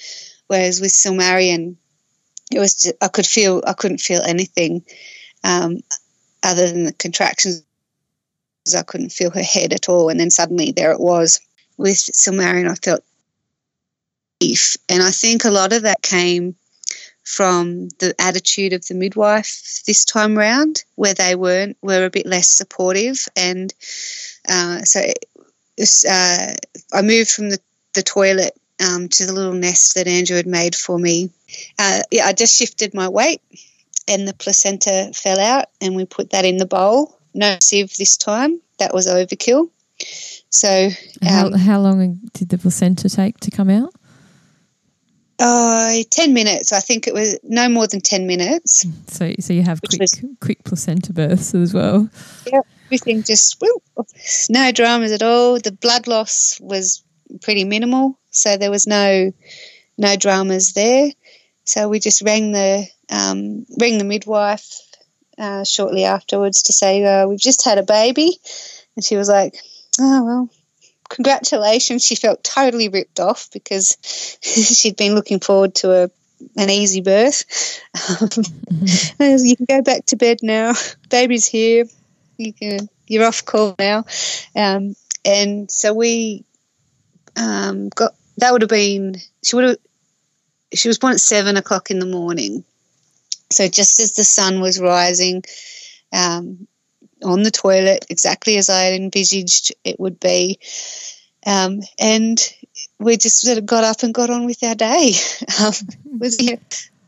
Whereas with Silmarien, it was just, I could feel I couldn't feel anything um, other than the contractions. I couldn't feel her head at all, and then suddenly there it was. With Silmarien, I felt grief, and I think a lot of that came from the attitude of the midwife this time round, where they weren't were a bit less supportive, and uh, so was, uh, I moved from the, the toilet um, to the little nest that Andrew had made for me. Uh, yeah, I just shifted my weight and the placenta fell out, and we put that in the bowl. No sieve this time. That was overkill. So, How, um, how long did the placenta take to come out? uh, 10 minutes. I think it was no more than 10 minutes. So, so you have quick, was- quick placenta births as well. Yeah, everything just, whoop, no dramas at all. The blood loss was pretty minimal. So there was no, no dramas there. So we just rang the, um, rang the midwife uh, shortly afterwards to say, uh, we've just had a baby. And she was like, oh, well, congratulations. She felt totally ripped off because [laughs] she'd been looking forward to a, an easy birth. [laughs] you can go back to bed now. [laughs] Baby's here. You can, you're off call now. Um, and so we um, got, that would have been, she would have, she was born at seven o'clock in the morning. So just as the sun was rising, um, on the toilet, exactly as I had envisaged it would be. Um, and we just sort of got up and got on with our day. [laughs] Um, it, was,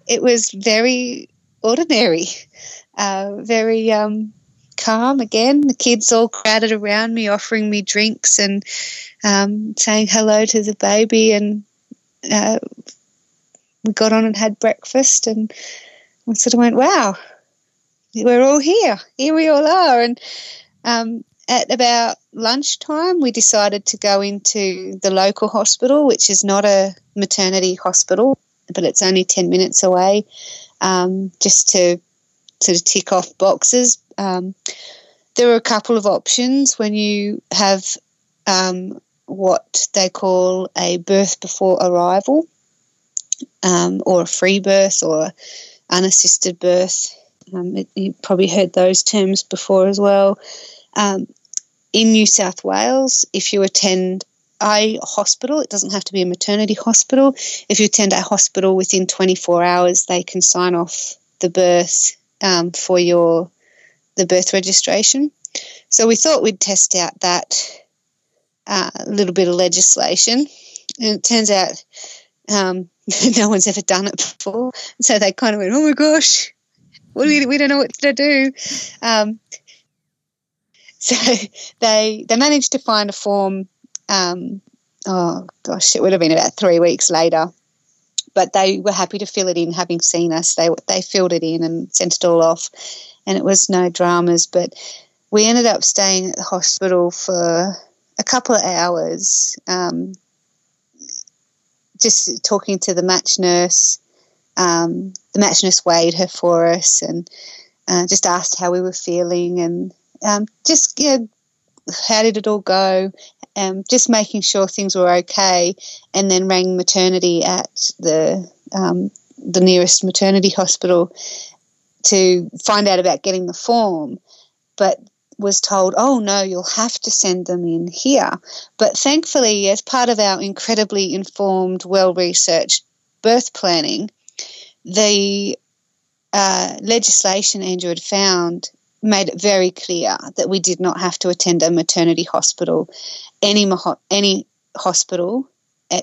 it was very ordinary, uh, very um, calm again. The kids all crowded around me, offering me drinks and um, saying hello to the baby. And uh, we got on and had breakfast and we sort of went, wow, we're all here. Here we all are. And um, at about lunchtime, we decided to go into the local hospital, which is not a maternity hospital, but it's only 10 minutes away, um, just to sort of tick off boxes. Um, there are a couple of options when you have um, what they call a birth before arrival, um, or a free birth, or unassisted birth. Um, it, you've probably heard those terms before as well. Um, in New South Wales, if you attend a hospital, it doesn't have to be a maternity hospital. If you attend a hospital within 24 hours, they can sign off the birth um, for your the birth registration. So we thought we'd test out that uh, little bit of legislation, and it turns out um, [laughs] no one's ever done it before. So they kind of went, "Oh my gosh, we, we don't know what to do." Um, [laughs] so they they managed to find a form. Um, oh gosh, it would have been about three weeks later, but they were happy to fill it in, having seen us. They they filled it in and sent it all off, and it was no dramas. But we ended up staying at the hospital for a couple of hours, um, just talking to the match nurse. Um, the match nurse weighed her for us and uh, just asked how we were feeling and um, just know, how did it all go? Um, just making sure things were okay, and then rang maternity at the um, the nearest maternity hospital to find out about getting the form, but was told, oh no, you'll have to send them in here. But thankfully, as part of our incredibly informed, well researched birth planning, the uh, legislation Andrew had found made it very clear that we did not have to attend a maternity hospital. Any any hospital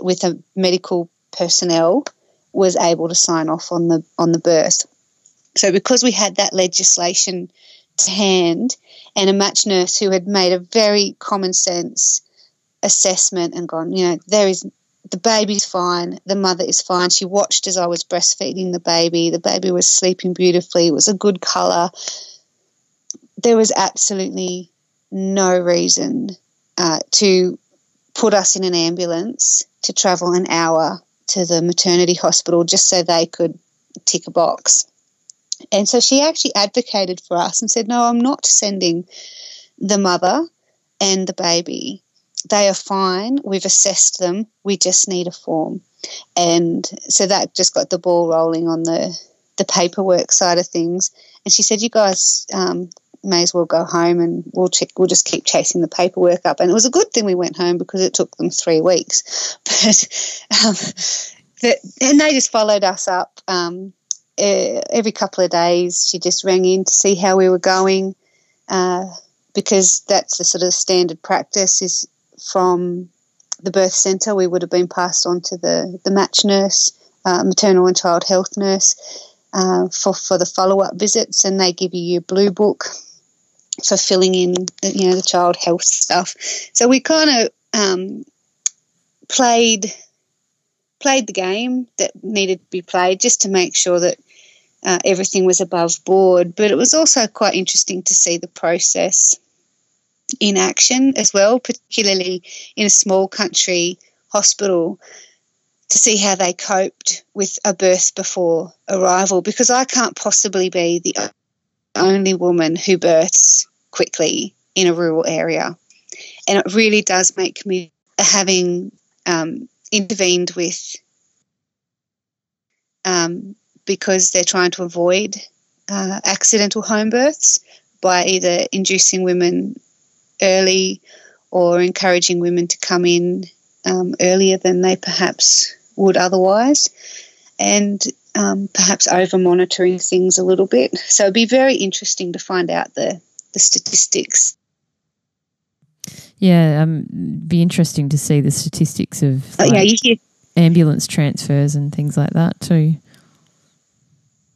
with a medical personnel was able to sign off on the on the birth. So because we had that legislation hand and a match nurse who had made a very common sense assessment and gone, you know, there is the baby's fine, the mother is fine. She watched as I was breastfeeding the baby. The baby was sleeping beautifully. It was a good colour. There was absolutely no reason uh, to put us in an ambulance to travel an hour to the maternity hospital just so they could tick a box. And so she actually advocated for us and said, No, I'm not sending the mother and the baby. They are fine. We've assessed them. We just need a form. And so that just got the ball rolling on the, the paperwork side of things. And she said, You guys um, may as well go home and we'll we'll just keep chasing the paperwork up. And it was a good thing we went home because it took them three weeks. [laughs] But, um, and they just followed us up. Um, every couple of days, she just rang in to see how we were going, uh, because that's the sort of standard practice. Is from the birth centre, we would have been passed on to the the match nurse, uh, maternal and child health nurse, uh, for for the follow up visits, and they give you your blue book for filling in the, you know the child health stuff. So we kind of um, played played the game that needed to be played just to make sure that uh, everything was above board. But it was also quite interesting to see the process in action as well, particularly in a small country hospital, to see how they coped with a birth before arrival. Because I can't possibly be the only woman who births quickly in a rural area. And it really does make me, having um, intervened with um, because they're trying to avoid uh, accidental home births by either inducing women early or encouraging women to come in um, earlier than they perhaps would otherwise, and um, perhaps over monitoring things a little bit. So it'd be very interesting to find out the, the statistics. Yeah, um, be interesting to see the statistics of like, oh, yeah, you hear ambulance transfers and things like that too.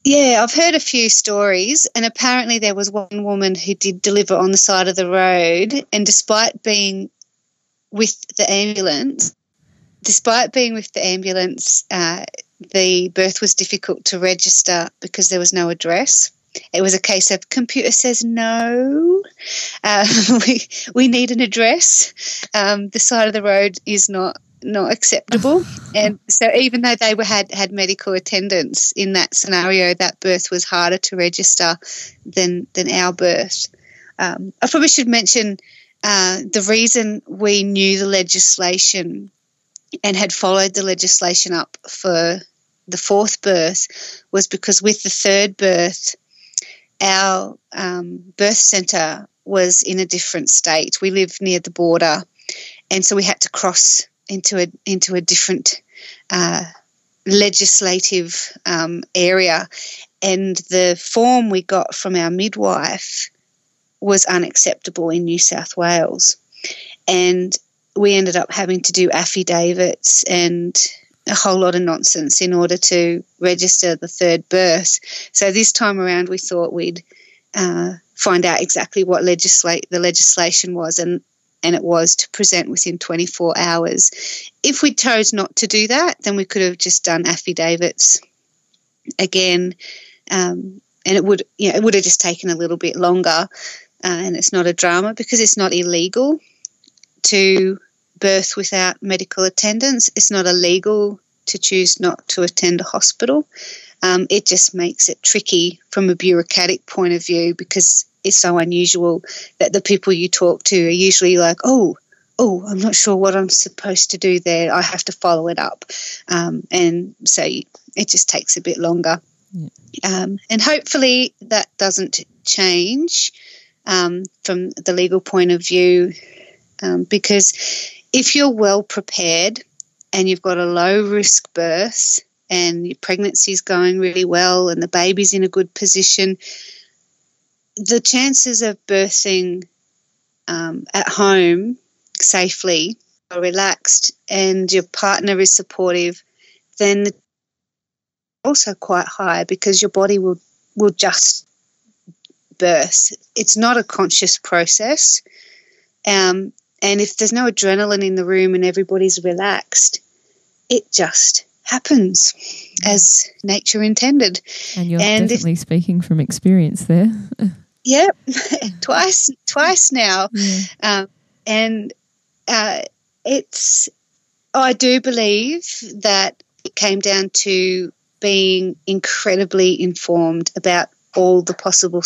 Yeah, I've heard a few stories, and apparently there was one woman who did deliver on the side of the road, and despite being with the ambulance, despite being with the ambulance, uh, the birth was difficult to register because there was no address. It was a case of computer says no, uh, [laughs] we we need an address. Um, the side of the road is not not acceptable. [laughs] and so even though they were had had medical attendance in that scenario, that birth was harder to register than than our birth. Um, I probably should mention uh, the reason we knew the legislation and had followed the legislation up for the fourth birth was because with the third birth, our um, birth centre was in a different state. We lived near the border, and so we had to cross into a into a different uh, legislative um, area, and the form we got from our midwife was unacceptable in New South Wales, and we ended up having to do affidavits and a whole lot of nonsense in order to register the third birth. So this time around, we thought we'd uh, find out exactly what legislate the legislation was, and and it was to present within 24 hours. If we chose not to do that, then we could have just done affidavits again, um, and it would you know, it would have just taken a little bit longer. Uh, and it's not a drama because it's not illegal to birth without medical attendance. It's not illegal to choose not to attend a hospital. Um, it just makes it tricky from a bureaucratic point of view because is so unusual that the people you talk to are usually like, oh, oh, I'm not sure what I'm supposed to do there. I have to follow it up. Um, and so it just takes a bit longer. Yeah. Um, and hopefully that doesn't change um, from the legal point of view um, because if you're well prepared and you've got a low risk birth and your pregnancy is going really well and the baby's in a good position, the chances of birthing um, at home safely are relaxed and your partner is supportive, then also quite high because your body will will just birth. It's not a conscious process. Um, and if there's no adrenaline in the room and everybody's relaxed, it just happens as nature intended. And you're and definitely if, speaking from experience there. [laughs] Yep, [laughs] twice, twice now, yeah. um, and uh, it's. I do believe that it came down to being incredibly informed about all the possible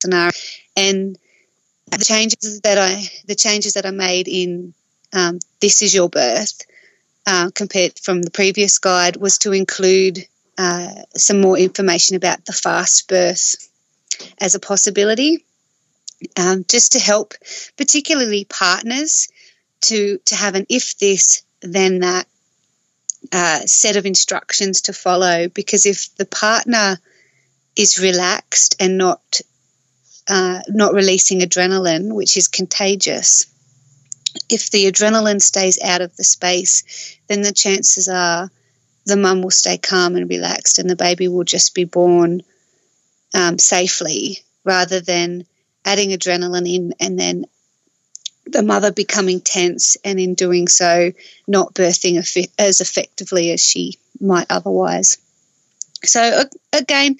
scenarios and the changes that I the changes that I made in um, this is your birth uh, compared from the previous guide was to include uh, some more information about the fast birth as a possibility, um, just to help, particularly partners, to to have an if this then that uh, set of instructions to follow. Because if the partner is relaxed and not uh, not releasing adrenaline, which is contagious, if the adrenaline stays out of the space, then the chances are the mum will stay calm and relaxed and the baby will just be born um, safely rather than adding adrenaline in and then the mother becoming tense and in doing so not birthing as effectively as she might otherwise. So again,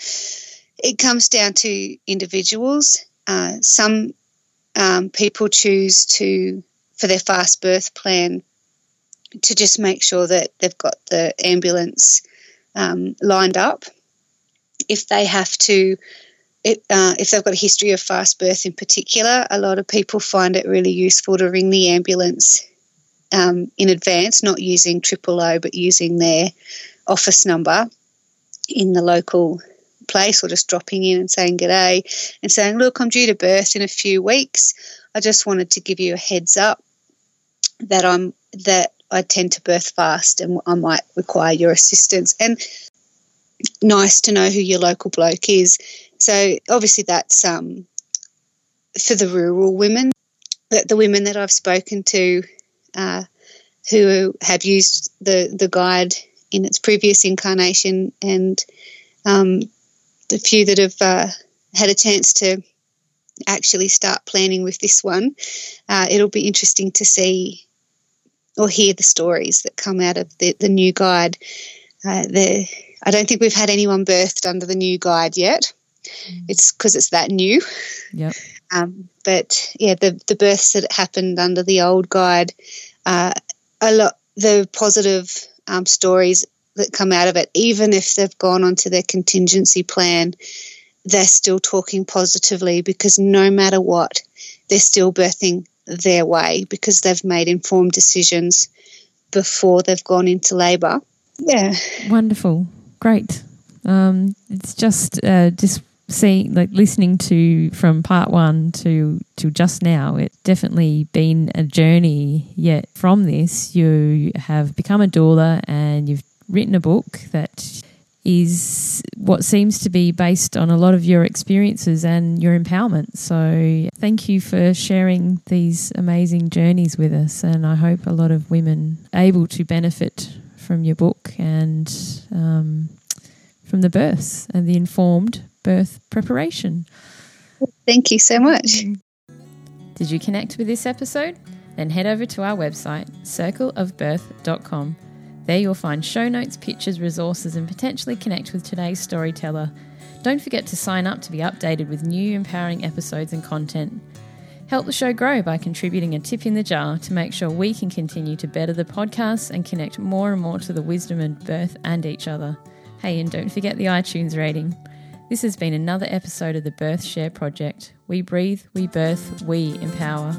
it comes down to individuals. Uh, some um, people choose to, for their fast birth plan, to just make sure that they've got the ambulance um, lined up. If they have to it, uh, if they've got a history of fast birth in particular, a lot of people find it really useful to ring the ambulance um, in advance, not using triple O, but using their office number in the local place or just dropping in and saying g'day and saying, look, I'm due to birth in a few weeks. I just wanted to give you a heads up that I'm that I tend to birth fast and I might require your assistance. And nice to know who your local bloke is so obviously that's um, for the rural women. The, the women that I've spoken to uh, who have used the, the guide in its previous incarnation and um, the few that have uh, had a chance to actually start planning with this one, uh, it'll be interesting to see or hear the stories that come out of the, the new guide. Uh, the, I don't think we've had anyone birthed under the new guide yet. Mm. It's because it's that new. Yep. Um, but yeah, the the births that happened under the old guide, uh, a lot the positive um, stories that come out of it, even if they've gone onto their contingency plan, they're still talking positively because no matter what, they're still birthing their way because they've made informed decisions before they've gone into labour. Yeah. Wonderful. Great. Um, it's just uh, just seeing like listening to from part one to to just now it's definitely been a journey yet from this you have become a doula and you've written a book that is what seems to be based on a lot of your experiences and your empowerment so thank you for sharing these amazing journeys with us and i hope a lot of women able to benefit from your book and um, from the births and the informed birth preparation. Thank you so much. Did you connect with this episode? Then head over to our website, circleofbirth.com. There you'll find show notes, pictures, resources, and potentially connect with today's storyteller. Don't forget to sign up to be updated with new empowering episodes and content. Help the show grow by contributing a tip in the jar to make sure we can continue to better the podcast and connect more and more to the wisdom and birth and each other. Hey, and don't forget the iTunes rating. This has been another episode of the Birth Share Project. We breathe, we birth, we empower.